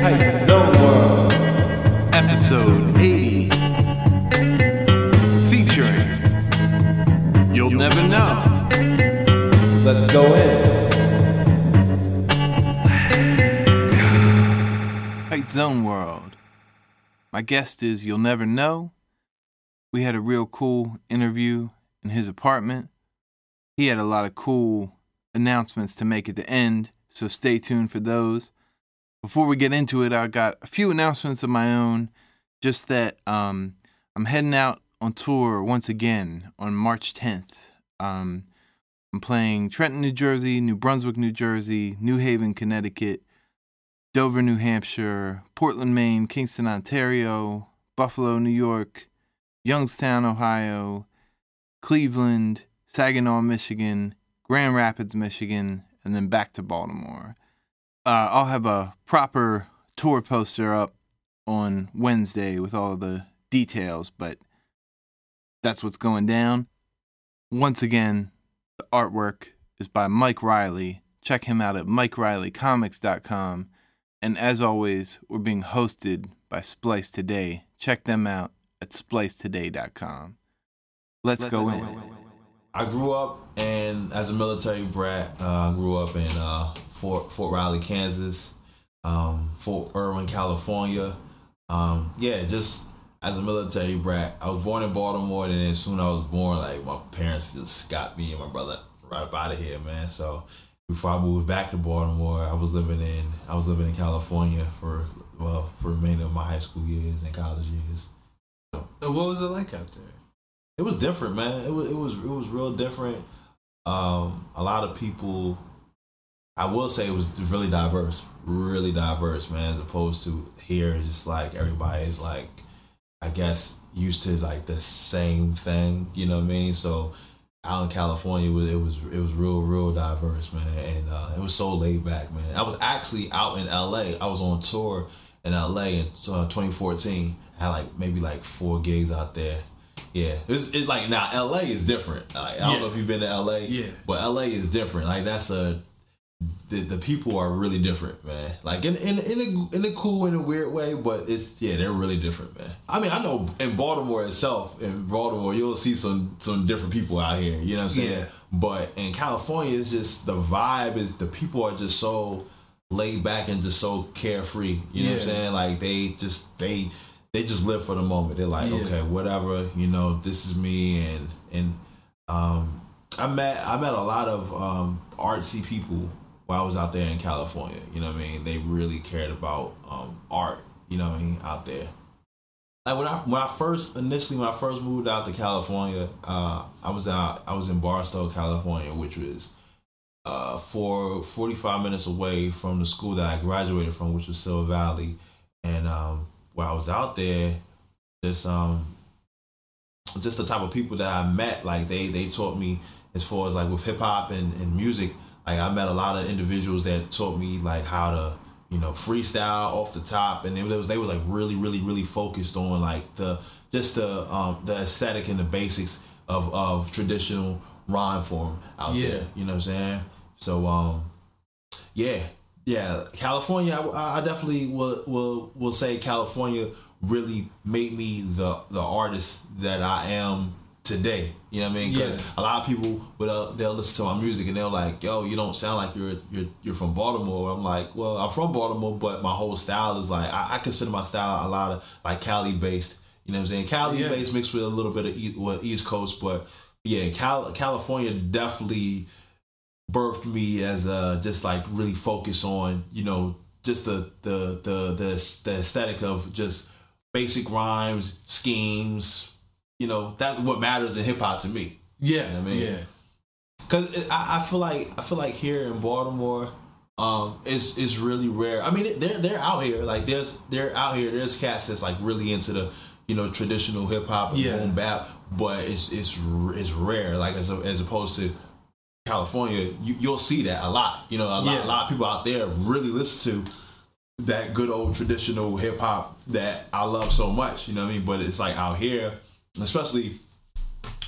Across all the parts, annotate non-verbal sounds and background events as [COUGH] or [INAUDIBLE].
Tight Zone World. Episode 80. Featuring UllNevaNo. Let's go in. Tight Zone World. My guest is UllNevaNo. We had a real cool interview in his apartment. He had a lot of cool announcements to make at the end, so stay tuned for those. Before we get into it, I got a few announcements of my own. Just that um, I'm heading out on tour once again on March 10th. Um, I'm playing Trenton, New Jersey, New Brunswick, New Jersey, New Haven, Connecticut, Dover, New Hampshire, Portland, Maine, Kingston, Ontario, Buffalo, New York, Youngstown, Ohio, Cleveland, Saginaw, Michigan, Grand Rapids, Michigan, and then back to Baltimore. Uh, I'll have a proper tour poster up on Wednesday with all the details, but that's what's going down. Once again, the artwork is by Mike Riley. Check him out at MikeRileyComics.com. And as always, we're being hosted by Splice Today. Check them out at SpliceToday.com. Let's, Let's go in. I grew up and as a military brat, uh, I grew up in uh, Fort Fort Riley, Kansas, um, Fort Irwin, California. Um, yeah, just as a military brat, I was born in Baltimore, and then as soon as I was born, like my parents just got me and my brother right up out of here, man. So before I moved back to Baltimore, I was living in I was living in California for well for the remainder of my high school years and college years. So, what was it like out there? It was different, man. It was it was it was real different. Um, a lot of people. I will say it was really diverse, really diverse, man. As opposed to here, just like everybody is like, I guess used to like the same thing. You know what I mean? So out in California, it was it was, it was real real diverse, man, and uh, it was so laid back, man. I was actually out in L.A. I was on tour in L.A. in uh, 2014. I had like maybe like four gigs out there yeah, it's, it's like now LA is different. Like, I don't yeah. know if you've been to LA, yeah, but LA is different. Like that's a the, the people are really different, man. Like in in in a, in a cool in a weird way, but it's yeah, they're really different, man. I mean, I know in Baltimore itself, in Baltimore, you'll see some some different people out here. You know what I'm saying? Yeah. But in California, it's just the vibe is the people are just so laid back and just so carefree. You know yeah. what I'm saying? Like they just they they just live for the moment. They're like, yeah. okay, whatever, you know, this is me, and and um, I met I met a lot of um, artsy people while I was out there in California. You know what I mean? They really cared about um, art. You know what I mean? Out there. Like when I when I first initially when I first moved out to California, uh, I was out I was in Barstow, California, which was uh, for 45 minutes away from the school that I graduated from, which was Silver Valley. And um, while I was out there, just um, just the type of people that I met, like they they taught me as far as like with hip hop and, and music. Like I met a lot of individuals that taught me like how to you know freestyle off the top, and it was they was like really really really focused on like the just the um the aesthetic and the basics of of traditional rhyme form out yeah. there. You know what I'm saying? So um yeah, yeah, California. I, I, definitely will will will say California really made me the the artist that I am today. You know what I mean? Because yeah. a lot of people would uh, they'll listen to my music and they're like, "Yo, you don't sound like you're you're you're from Baltimore." I'm like, "Well, I'm from Baltimore, but my whole style is like I, I consider my style a lot of like Cali based. You know what I'm saying? Cali yeah. based mixed with a little bit of East, well, East Coast, but yeah, Cal, California definitely." Birthed me as a just like really focus on you know just the the the the, the aesthetic of just basic rhymes schemes you know that's what matters in hip-hop to me. Yeah you know I mean? yeah. Because I, I feel like I feel like here in Baltimore um it's it's really rare. I mean they're they're out here. Like there's they're out here. There's cats that's like really into the you know traditional hip-hop and yeah. boom bap but it's it's it's rare. Like as, a, as opposed to California, you, you'll see that a lot. You know, a lot, yeah. a lot of people out there really listen to that good old traditional hip hop that I love so much. You know what I mean? But it's like out here, especially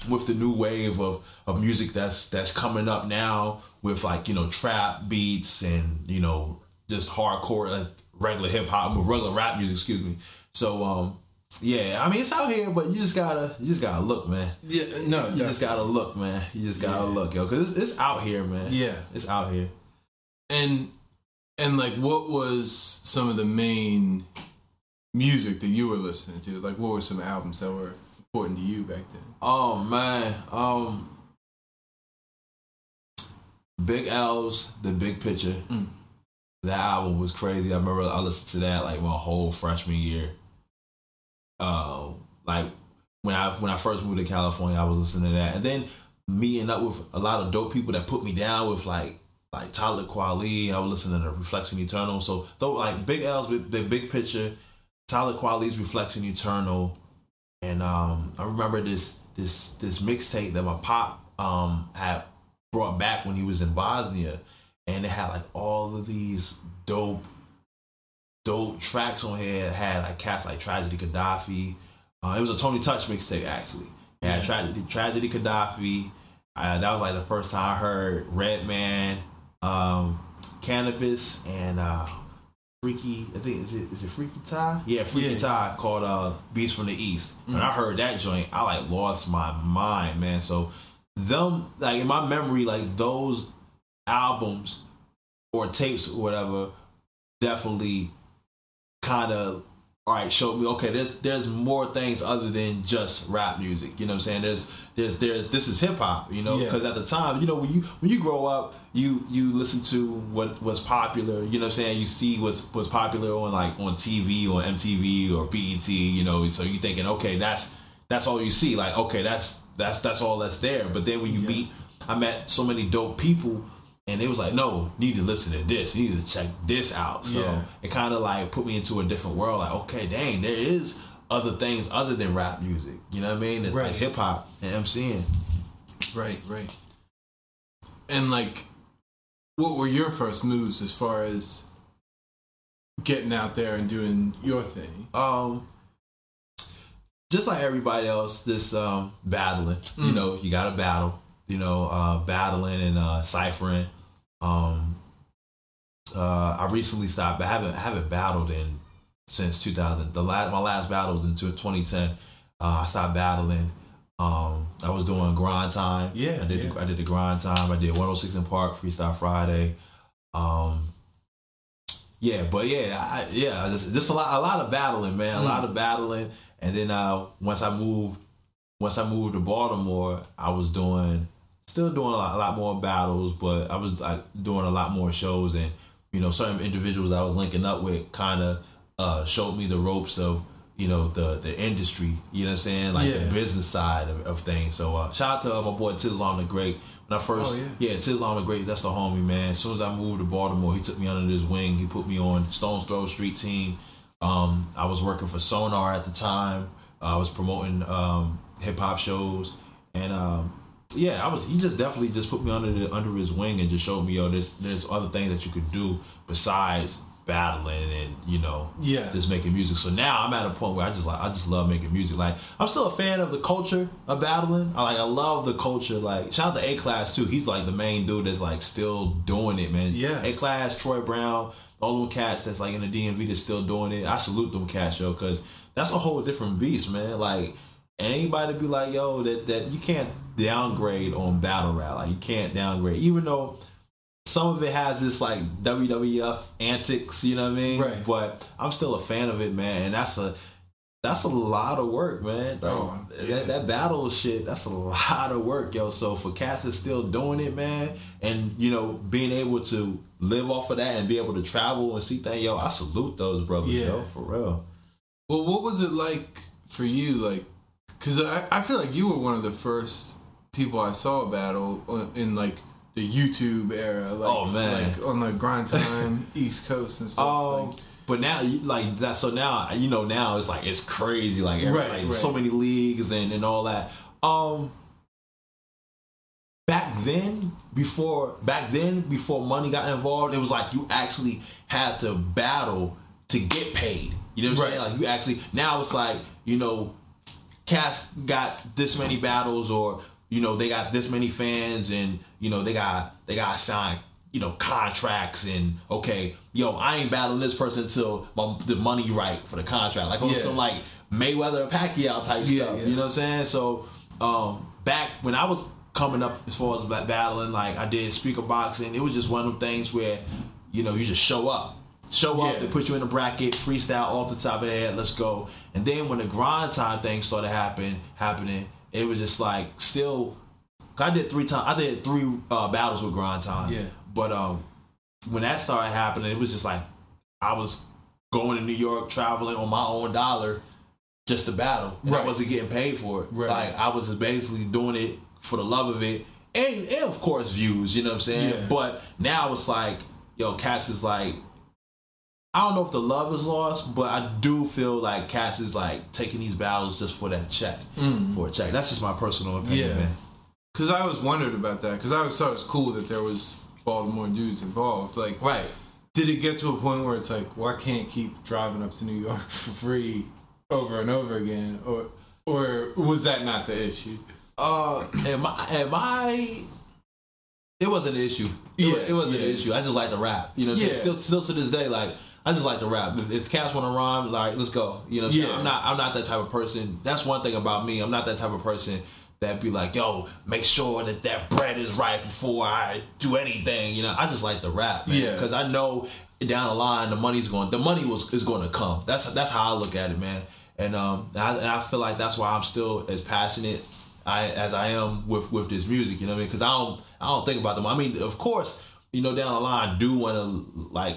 with the new wave of, of music that's that's coming up now with like you know trap beats and you know just hardcore like regular hip hop, regular rap music. Excuse me. So um, yeah, I mean it's out here, but you just gotta you just gotta look, man. Yeah, no, You just gotta look, man. You just gotta Yeah. look, yo, because it's, it's out here, man. Yeah. it's out here. And and like, what was some of the main music that you were listening to? Like, what were some albums that were important to you back then? Oh man, um, Big L's The Big Picture. Mm. That album was crazy. I remember I listened to that like my whole freshman year. Uh, like when I when I first moved to California, I was listening to that, and then meeting up with a lot of dope people that put me down with like like Talib Kweli. I was listening to Reflection Eternal. So though like Big L's the Big Picture, Talib Kweli's Reflection Eternal, and um, I remember this this this mixtape that my pop um, had brought back when he was in Bosnia, and it had like all of these dope dope tracks on here. It had like cats like Tragedy Khadafi. Uh, it was a Tony Touch mixtape actually. Had Tragedy Tragedy Khadafi. Uh, that was like the first time I heard Redman, um, Canibus, and uh, Freaky. I think is it is it Freaky Tie? Yeah, Freaky Yeah. Tie called uh, Beast from the East. When I heard that joint, I like lost my mind, man. So them like in my memory, like those albums or tapes or whatever, definitely kind of all right showed me okay there's there's more things other than just rap music you know what i'm saying? There's there's there's this is hip-hop you know? Yeah. because at the time you know when you when you grow up you you listen to what was popular you know what i'm saying? You see what's what's popular on like on tv or mtv or bet you know? So you thinking okay that's that's all you see. Like okay that's that's that's all that's there. But then when you meet i met so many dope people and it was like, no, you need to listen to this. You need to check this out. So Yeah. it kind of like put me into a different world. Like, okay, dang, there is other things other than rap music. You know what I mean? It's Right. like hip hop and MCing. Right, right. And like, what were your first moves as far as getting out there and doing your thing? Um, just like everybody else, just um, battling. You Mm. know, you got to battle. You know, uh, battling and uh, ciphering. Um, uh, I recently stopped. I haven't haven't battled in since 2000. The last my last battle was in 2010. Uh, I stopped battling. Um, I was doing grind time. Yeah, I did. yeah. The, I did the grind time. I did 106 in Park Freestyle Friday. Um, yeah, but yeah, I, yeah, just, just a lot, a lot of battling, man, a Mm. lot of battling. And then uh, once I moved, once I moved to Baltimore, I was doing, still doing a lot, a lot more battles, but I was like doing a lot more shows, and you know, certain individuals I was linking up with kind of uh, showed me the ropes of you know the the industry. You know what I'm saying, like Yeah. the business side of, of things. So uh, shout out to uh, my boy Tislam the Great. When I first, Oh, yeah. yeah, Tislam the Great, that's the homie, man. As soon as I moved to Baltimore, he took me under his wing. He put me on Stone's Throw Street Team. Um, I was working for Sonar at the time. I was promoting um, hip hop shows, and um, yeah, I was. He just definitely just put me under the, under his wing and just showed me, yo, there's there's other things that you could do besides battling and you know Yeah. just making music. So now I'm at a point where I just like I just love making music. Like I'm still a fan of the culture of battling. I like I love the culture. Like shout out to A Class too. He's like the main dude that's like still doing it, man. Yeah. A Class, Troy Brown, all them cats that's like in the DMV that's still doing it. I salute them cats, yo, because that's a whole different beast, man. Like anybody be like, yo, that that you can't downgrade on battle rap. Like you can't downgrade, even though some of it has this like WWF antics, you know what I mean? Right. But I'm still a fan of it, man. And that's a that's a lot of work, man. Oh, yeah. that, that battle shit, that's a lot of work, yo. So for Cass is still doing it, man, and you know, being able to live off of that and be able to travel and see things, yo, I salute those brothers, Yeah. yo, for real. Well, what was it like for you? Like, because I, I feel like you were one of the first people I saw battle in like the YouTube era. Like, Oh, man. like on the grind time [LAUGHS] East Coast and stuff. Um, like, but now, like that. So now, you know, now it's like it's crazy. Like, Right, like right. so many leagues and and all that. Um, back then, before back then, before money got involved, it was like you actually had to battle to get paid. You know what I'm saying? Like you actually now it's like you know, cats got this many battles or you know they got this many fans and you know they got they got signed you know contracts and okay, yo, I ain't battling this person until my, the money right for the contract. Like on Yeah. some like Mayweather and Pacquiao type Yeah, stuff. yeah. You know what I'm saying? So um, back when I was coming up as far as battling, like I did speaker boxing, it was just one of them things where you know you just show up. Show up, they put you in a bracket, freestyle off the top of the head, let's go. And then when the grind time thing started happen, happening, it was just like still. I did three times. I did three uh, battles with grind time. Yeah. But um, when that started happening, it was just like I was going to New York, traveling on my own dollar, just to battle. And I Right. wasn't getting paid for it. Right. Like I was just basically doing it for the love of it, and, and of course views. You know what I'm saying? Yeah. But now it's like, yo, Cass is like. I don't know if the love is lost, but I do feel like Cass is like taking these battles just for that check, for a check. That's just my personal opinion, Yeah. man. Because I always wondered about that. Because I always thought it was cool that there was Baltimore dudes involved. Like, Right. did it get to a point where it's like, well, I can't keep driving up to New York [LAUGHS] for free over and over again, or or was that not the issue? Uh, am I? Am I? It was an issue. It Yeah, was, it was yeah. an issue. I just like to rap. You know, Yeah. still, still to this day, like I just like to rap. If, if cats want to rhyme, like let's go. You know, what I'm saying? Yeah. I'm not. I'm not that type of person. That's one thing about me. I'm not that type of person that be like, yo, make sure that that bread is right before I do anything. You know, I just like to rap, man, Yeah. because I know down the line the money's going. The money was is going to come. That's that's how I look at it, man. And um, and I, and I feel like that's why I'm still as passionate I as I am with with this music. You know what I mean? Because I don't I don't think about them. I mean, of course, you know, down the line, I do want to like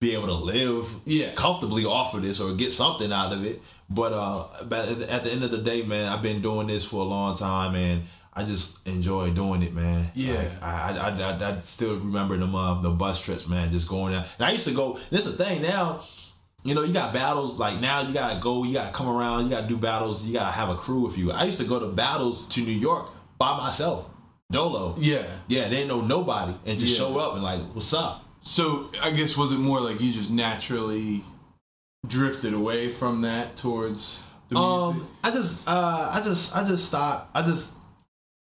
be able to live Yeah. comfortably off of this or get something out of it. But uh, but at the- end of the day, man, I've been doing this for a long time, and I just enjoy doing it, man. Yeah. Like, I, I, I, I, still remember them uh, the bus trips, man. Just going out. And I used to go. This is the thing now. You know, you got battles like now. You gotta go. You gotta come around. You gotta do battles. You gotta have a crew with you. I used to go to battles to New York by myself, dolo. Yeah. Yeah, they didn't know nobody, and just Yeah. show up and like, what's up? So I guess was it more like you just naturally drifted away from that towards the music? Um, I just, uh, I just, I just stopped. I just,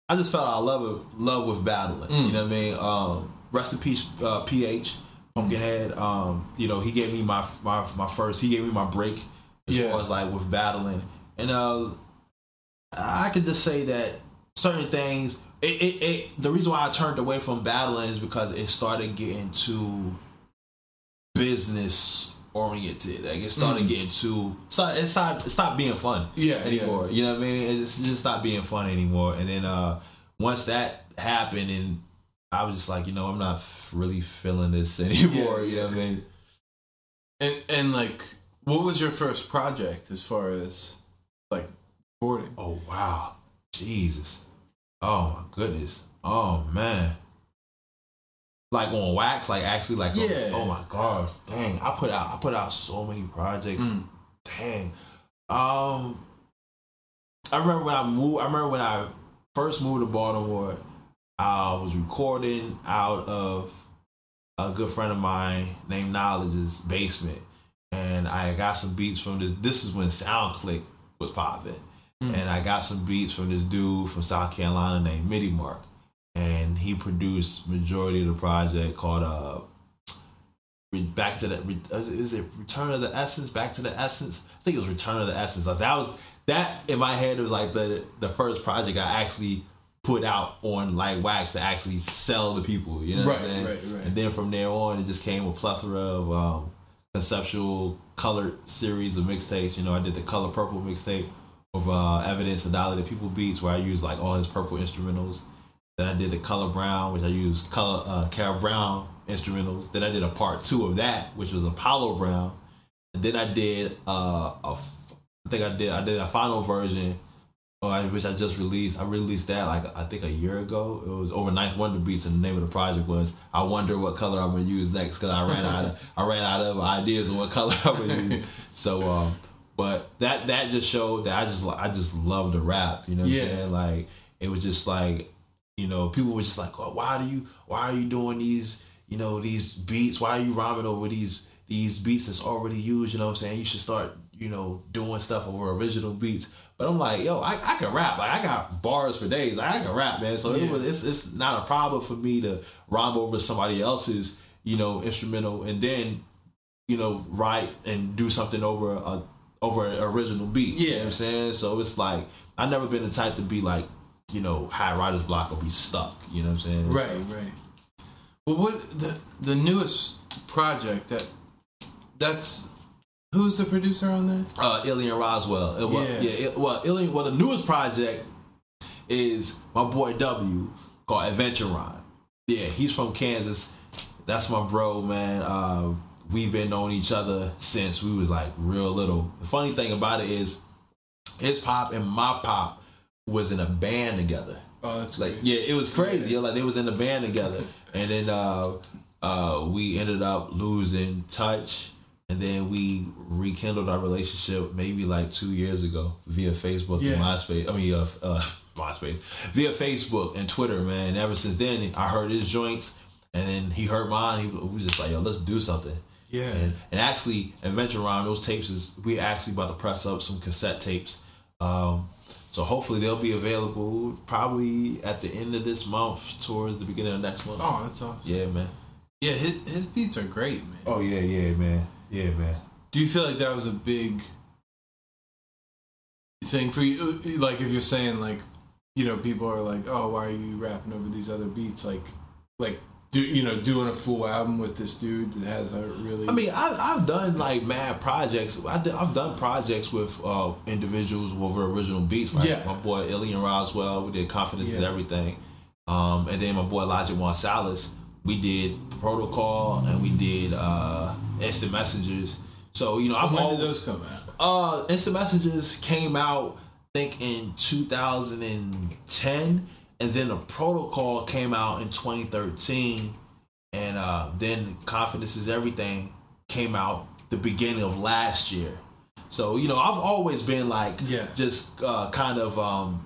I just felt I love it, love with battling. Mm. You know what I mean? Um, rest in peace, uh, PH Pumpkinhead. Um, you know, he gave me my my my first. He gave me my break as Yeah. far as like with battling, and uh, I could just say that certain things. It, it, it the reason why I turned away from battling is because it started getting too business oriented. Like it started Mm. getting too start it stopped it stopped being fun Yeah, anymore. You know what I mean? It's just stopped being fun anymore. And then uh once that happened and I was just like, you know, I'm not really feeling this [LAUGHS] anymore. Yeah, you know what I mean? And and like, what was your first project as far as like recording? Oh wow. Jesus. Oh my goodness. Oh man. Like on wax, like actually like on- Yeah. oh my gosh. Dang. I put out I put out so many projects. Mm. Dang. Um I remember when I moved I remember when I first moved to Baltimore, I was recording out of a good friend of mine named Knowledge's basement. And I got some beats from this this is when SoundClick was popping. Mm. And I got some beats from this dude from South Carolina named Midi Mark. And he produced majority of the project called uh Back to the is it Return of the Essence? Back to the Essence? I think it was Return of the Essence. Like that was that in my head. It was like the the first project I actually put out on like wax to actually sell to people. You know what I'm Right, saying? right, right. And then from there on, it just came a plethora of um, conceptual colored series of mixtapes. You know, I did the Color Purple mixtape of uh, Evidence and Dilated Peoples beats, where I use like all his purple instrumentals. Then I did the Color Brown, which I used color uh, Carol Brown instrumentals. Then I did a part two of that, which was Apollo Brown. And then I did uh, a, I think I did I did a final version, I- which I just released. I released that like I think a year ago. It was over Ninth Wonder Beats, and the name of the project was I wonder what color I'm gonna use next because I ran out of I ran out of ideas of what color I'm gonna use. So, um, but that that just showed that I just I just love to rap. You know what Yeah. I'm saying? Like it was just like you know people were just like, oh, why do you why are you doing these you know these beats? Why are you rhyming over these these beats that's already used? You know what I'm saying? You should start you know, doing stuff over original beats. But I'm like, yo, I, I can rap. Like I got bars for days. Like, I can rap, man. So Yeah. it was it's, it's not a problem for me to rhyme over somebody else's, you know, instrumental and then, you know, write and do something over a over an original beat. You know Yeah. what I'm saying? So it's like I've never been the type to be like, you know, high riders block or be stuck. You know what I'm saying? Right, right. Well, what the the newest project that that's who's the producer on that? uh, Illien Rosewell. It, well, Yeah. yeah. it, well, Illien. Well, the newest project is my boy W called Adventure Rhyme. Yeah, he's from Kansas. That's my bro, man. Uh, we've been on each other since we was like real little. The funny thing about it is, his pop and my pop was in a band together. Oh, that's Like, great. yeah, it was crazy. yo. Like they was in the band together, and then uh, uh, we ended up losing touch, and then we rekindled our relationship maybe like two years ago via Facebook Yeah. and MySpace. I mean, uh, uh, [LAUGHS] MySpace via Facebook and Twitter, man. Ever since then, I heard his joints, and then he heard mine. He was just like, yo, let's do something. Yeah. And, and actually, Adventure Rhyme, those tapes is we're actually about to press up some cassette tapes. Um, so hopefully they'll be available probably at the end of this month, towards the beginning of next month. Oh, that's awesome. Yeah, man. Yeah, his his beats are great, man. Oh yeah, yeah, man. Yeah, man. Do you feel like that was a big thing for you? Like, if you're saying like, you know, people are like, "Oh, why are you rapping over these other beats?" Like, like do you know doing a full album with this dude that has a really? I mean, I, I've done like mad projects. I I've done projects with uh, individuals with original beats. Like Yeah. my boy Illien Rosewell, we did Confidence is Everything. Um, and then my boy Elijah Gonzalez, we did Protocol and we did uh, Instant Messengers. So, you know, I've when always, did those come out? Uh, Instant Messages came out, I think, in 2010, and then the Protocol came out in 2013, and uh, then Confidence is Everything came out the beginning of last year. So you know, I've always been like, Yeah. just uh, kind of um,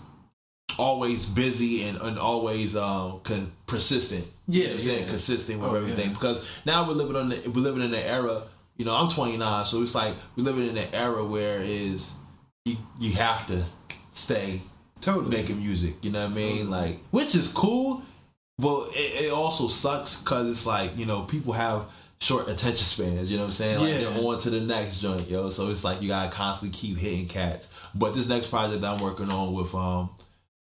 always busy and, and always um, con- persistent. You know I'm saying? yeah. Consistent with Oh, everything yeah. because now we're living on the, we're living in an era. You know, I'm 29, so it's like we're living in an era where is you you have to stay Totally. making music. You know what I mean? Like, which is cool, but it, it also sucks because it's like you know people have short attention spans. You know what I'm saying? Like Yeah. they're on to the next joint, yo. So it's like you gotta constantly keep hitting cats. But this next project that I'm working on with um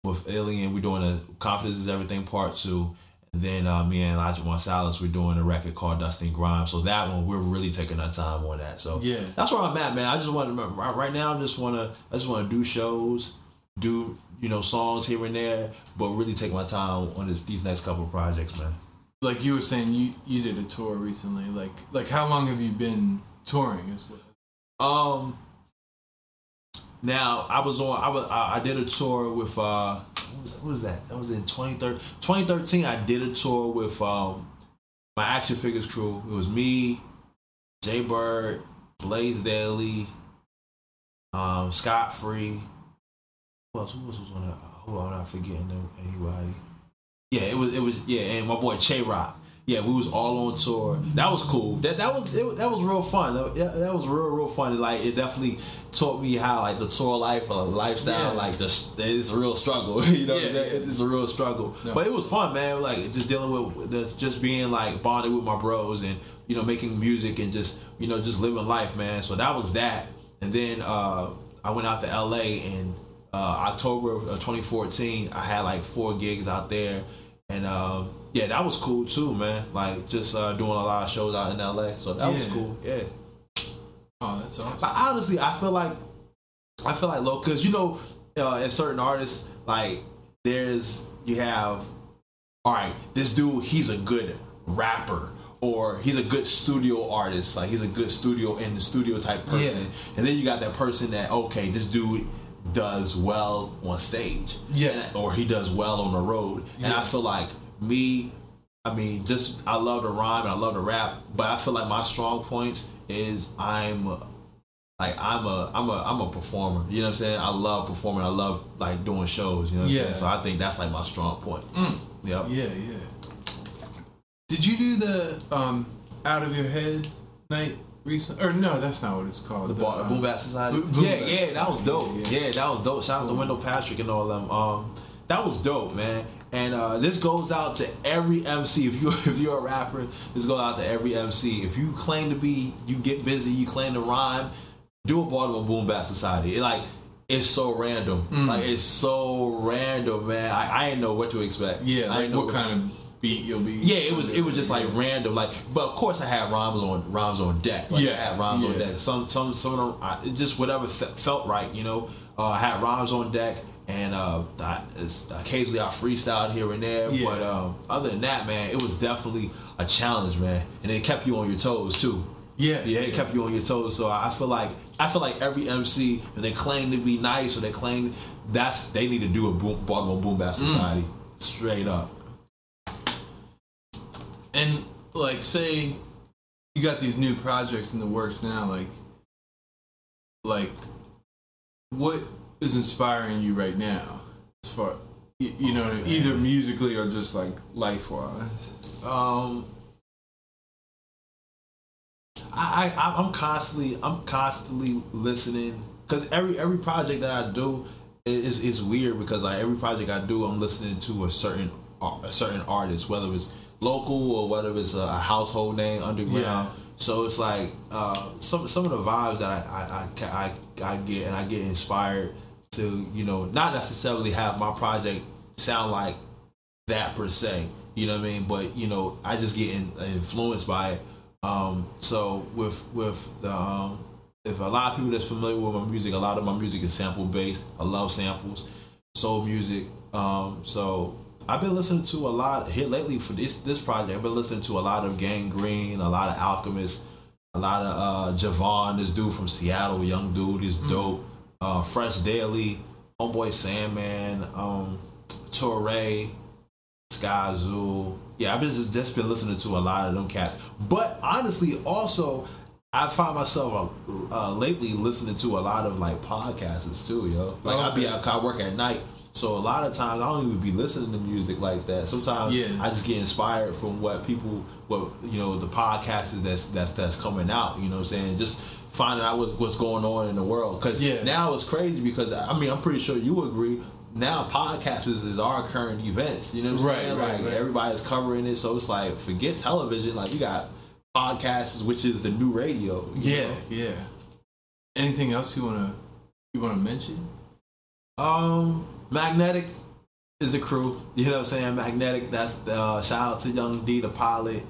with Illien, we're doing a Confidence is Everything Part Two. And then uh, me and Elijah Marselis, we're doing a record called Dustin Grime. So that one, we're really taking our time on that. So Yeah. that's where I'm at, man. I just want to right right now. I just want to I just want to do shows, do you know songs here and there, but really take my time on this, these next couple of projects, man. Like you were saying, you you did a tour recently. Like like how long have you been touring? As well? Um. Now I was on. I was. I, I did a tour with. uh what was, what was that? That was in 2013. 2013. I did a tour with um my action figures crew. It was me, Jay Bird, Blaze Daly, um Scott Free. Who else? Who else was on that? Who I'm not forgetting anybody. Yeah, it was. It was. Yeah, and my boy Che Rock. Yeah, we was all on tour. That was cool. That that was it, that was real fun. That, that was real real fun. Like it definitely taught me how like the tour life, uh, lifestyle, Yeah. like the it's a real struggle. [LAUGHS] you know, Yeah. It's, it's a real struggle. No. But it was fun, man. Like just dealing with the, just being like bonded with my bros and you know making music and just you know just living life, man. So that was that. And then uh, I went out to L.A. in uh, October of uh, 2014. I had like four gigs out there, and um, yeah, that was cool too, man. Like just uh, doing a lot of shows out in LA, so that was cool. Yeah, Oh, that's awesome. but honestly, I feel like I feel like low because you know, uh, in certain artists, like there's you have, all right, this dude, he's a good rapper. Or he's a good studio artist, like he's a good studio in the studio type person, Yeah. and then you got that person that okay, this dude does well on stage, Yeah. and- or he does well on the road, and I feel like me, I mean, just I love to rhyme and I love to rap, but I feel like my strong points is I'm like I'm a I'm a I'm a performer. You know what I'm saying? I love performing. I love like doing shows. You know what I'm Yeah. saying? So I think that's like my strong point. Yep. Yeah, yeah. Did you do the um out of your head night recent? Or no, that's not what it's called. The Bar- uh, Boom Bap Society. Boom- Boom yeah, Bap yeah, that was dope. Yeah, yeah. that was dope. Shout out to Wendell Patrick and all them. Um, that was dope, man. And uh, this goes out to every MC. If you [LAUGHS] if you're a rapper, this goes out to every MC. If you claim to be, you get busy, you claim to rhyme, do a Baltimore Boom Bap Society. It like it's so random. Mm. Like it's so random, man. I, I didn't know what to expect. Yeah, I like know what kind of beat you'll be. yeah, it was it was just like random, like. But of course, I had rhymes on rhymes on deck. Like, Yeah, I had rhymes on deck. Some some some of them, I, just whatever fe- felt right, you know. Uh, I had rhymes on deck, and uh, I, it's, occasionally I freestyled here and there. Yeah. But um, other than that, man, it was definitely a challenge, man, and it kept you on your toes too. Yeah, Yeah, it kept you on your toes. So I feel like I feel like every MC, if they claim to be nice or they claim that's they need to do a boom, Baltimore Boom Mm. Bap Society straight up. And like, say you got these new projects in the works now, like, like, what is inspiring you right now? As far, you, you know, either musically or just like life wise. Um, I, I I'm constantly I'm constantly listening because every every project that I do is is weird because like every project I do I'm listening to a certain a certain artist whether it's local or whether it's a, household name underground. Yeah. So it's like uh, some some of the vibes that I I, I I I get and I get inspired to you know not necessarily have my project sound like that per se. You know what I mean? But you know, I just get in, influenced by it. Um, so with with the um, if a lot of people that's familiar with my music, a lot of my music is sample based. I love samples, soul music. Um, so I've been listening to a lot here lately for this this project. I've been listening to a lot of Gangrene, a lot of Alchemist, a lot of uh, Javon, this dude from Seattle, young dude, he's dope. Uh, Fresh Daily, Homeboy Sandman, um, Torre, Skyzoo. Yeah, I've been just, just been listening to a lot of them cats. But honestly, also, I find myself uh, uh, lately listening to a lot of like podcasters too, yo. Like I be out, I work at night, so a lot of times I don't even be listening to music like that. Sometimes Yeah. I just get inspired from what people, what you know, the podcasters that's that's that's coming out. You know what I'm saying? Just finding out what's what's going on in the world. Because Yeah. now it's crazy because I mean I'm pretty sure you agree. Now podcasters is our current events. You know what I'm Right, saying? right, like right. everybody's covering it, so it's like forget television. Like you got podcasts, which is the new radio. Yeah, know? yeah. Anything else you wanna you wanna mention? Um, MGNTK is a crew. You know what I'm saying? MGNTK. That's the uh, shout out to Young D, the pilot,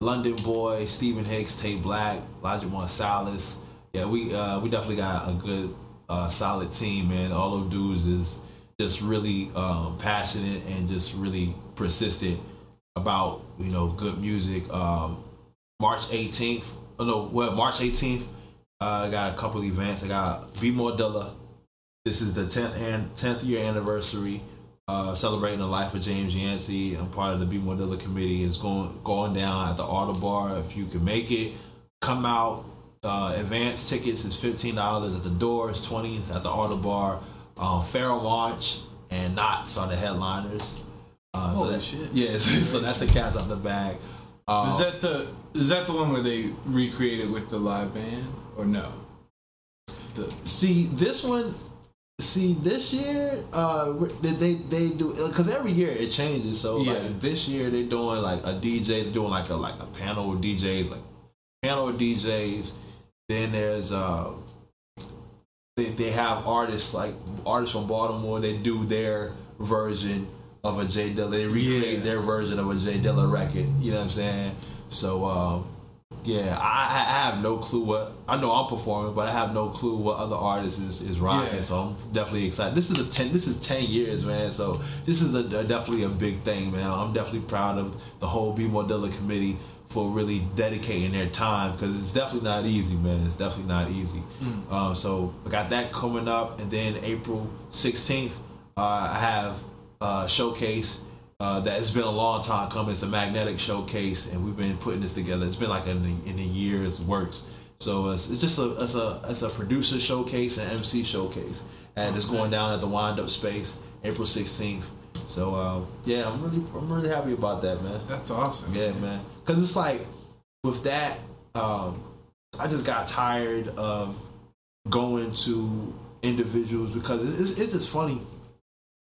London Boy, Stephen Hicks, Tate Black, Elijah Marselis. Yeah, we uh, we definitely got a good uh, solid team, man. All of dudes is just really um, passionate and just really persistent about you know good music. Um, March 18th, oh no, well March 18th, uh, I got a couple events. I got Be More Dilla. This is the 10th and 10th year anniversary, uh, celebrating the life of James Yancey. I'm part of the Be More Dilla committee. It's going going down at the Ottobar. If you can make it, come out. Uh, advance tickets is fifteen dollars at the door. It's twenty at the Ottobar. Um, Pharoahe Monch and Nottz are the headliners. Uh, so Holy that, shit. [LAUGHS] Yeah, [LAUGHS] so that's the cats out the bag. Uh, Is that the is that the one where they recreated with the live band or no? The, See this one. See this year, uh, they they, do because every year it changes. So Yeah. like this year they're doing like a DJ, they're doing like a like a panel of DJs, like panel of DJs. Then there's uh, they they have artists like artists from Baltimore. They do their version of a J Dilla. They recreate Yeah. their version of a J Dilla record. You know what I'm saying? So um, yeah, I, I have no clue what I know I'm performing, but I have no clue what other artists is, is rocking. Yeah. So I'm definitely excited. This is a ten. This is ten years, man. So this is a, a definitely a big thing, man. I'm definitely proud of the whole Be More Dilla committee for really dedicating their time because it's definitely not easy, man. It's definitely not easy. Um, so I got that coming up, and then April 16th, uh, I have a showcase uh, that has been a long time coming. It's a MGNTK showcase, and we've been putting this together. It's been like in the, in the years works. So it's, it's just a it's a it's a producer showcase and MC showcase, and it's going down at the Wind Up Space April 16th. So um, yeah, I'm really I'm really happy about that, man. that's awesome. Yeah, man. Because it's like with that, um, I just got tired of going to individuals because it's, it's just funny,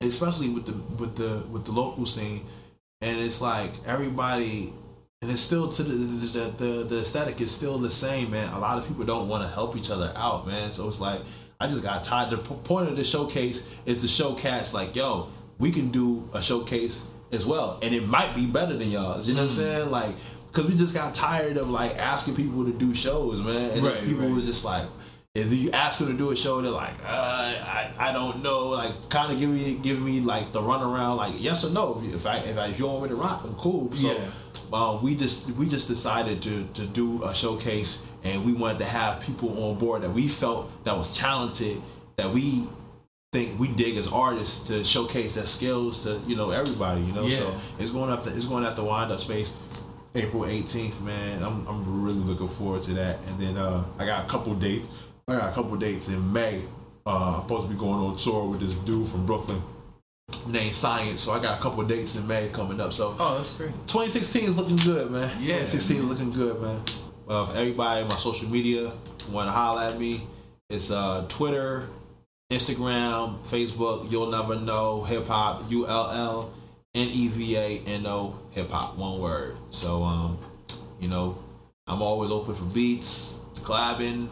especially with the with the with the local scene, and it's like everybody. And it's still to the the, the the aesthetic is still the same, man. A lot of people don't want to help each other out, man. So it's like I just got tired. The point of the showcase is to show cats like, yo, we can do a showcase as well, and it might be better than y'all's. You know what I'm mm. saying? Like, because we just got tired of like asking people to do shows, man. And Right, people right. was just like, if you ask them to do a show, they're like, uh, I, I don't know, like kind of give me give me like the runaround, like yes or no. If, you- I if, I, if you want me to rock, I'm cool. So Yeah. um, we just we just decided to to do a showcase, and we wanted to have people on board that we felt that was talented, that we think we dig as artists to showcase their skills to you know everybody. You know, so it's going up. To, it's going at the wind up space. April 18th, man. I'm, I'm really looking forward to that. And then uh, I got a couple dates. I got a couple dates in May. Uh, I'm supposed to be going on tour with this dude from Brooklyn named Science. So I got a couple dates in May coming up. So Oh, that's great. 2016 is looking good, man. Yeah, 2016 is looking good, man. Uh, for everybody on my social media want to holler at me, it's uh, Twitter, Instagram, Facebook. UllNevaNo hip hop. U L L N E V A N O hip hop. One word. So um, you know, I'm always open for beats, collabing,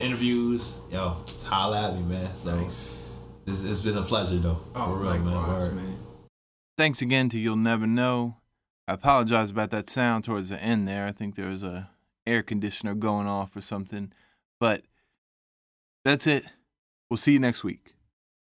interviews. Yo, just holler at me, man. So Nice. it's, it's been a pleasure, though. Oh, For real, likewise, Word. man. Thanks again to UllNevaNo. I apologize about that sound towards the end there. I think there was a air conditioner going off or something. But that's it. We'll see you next week.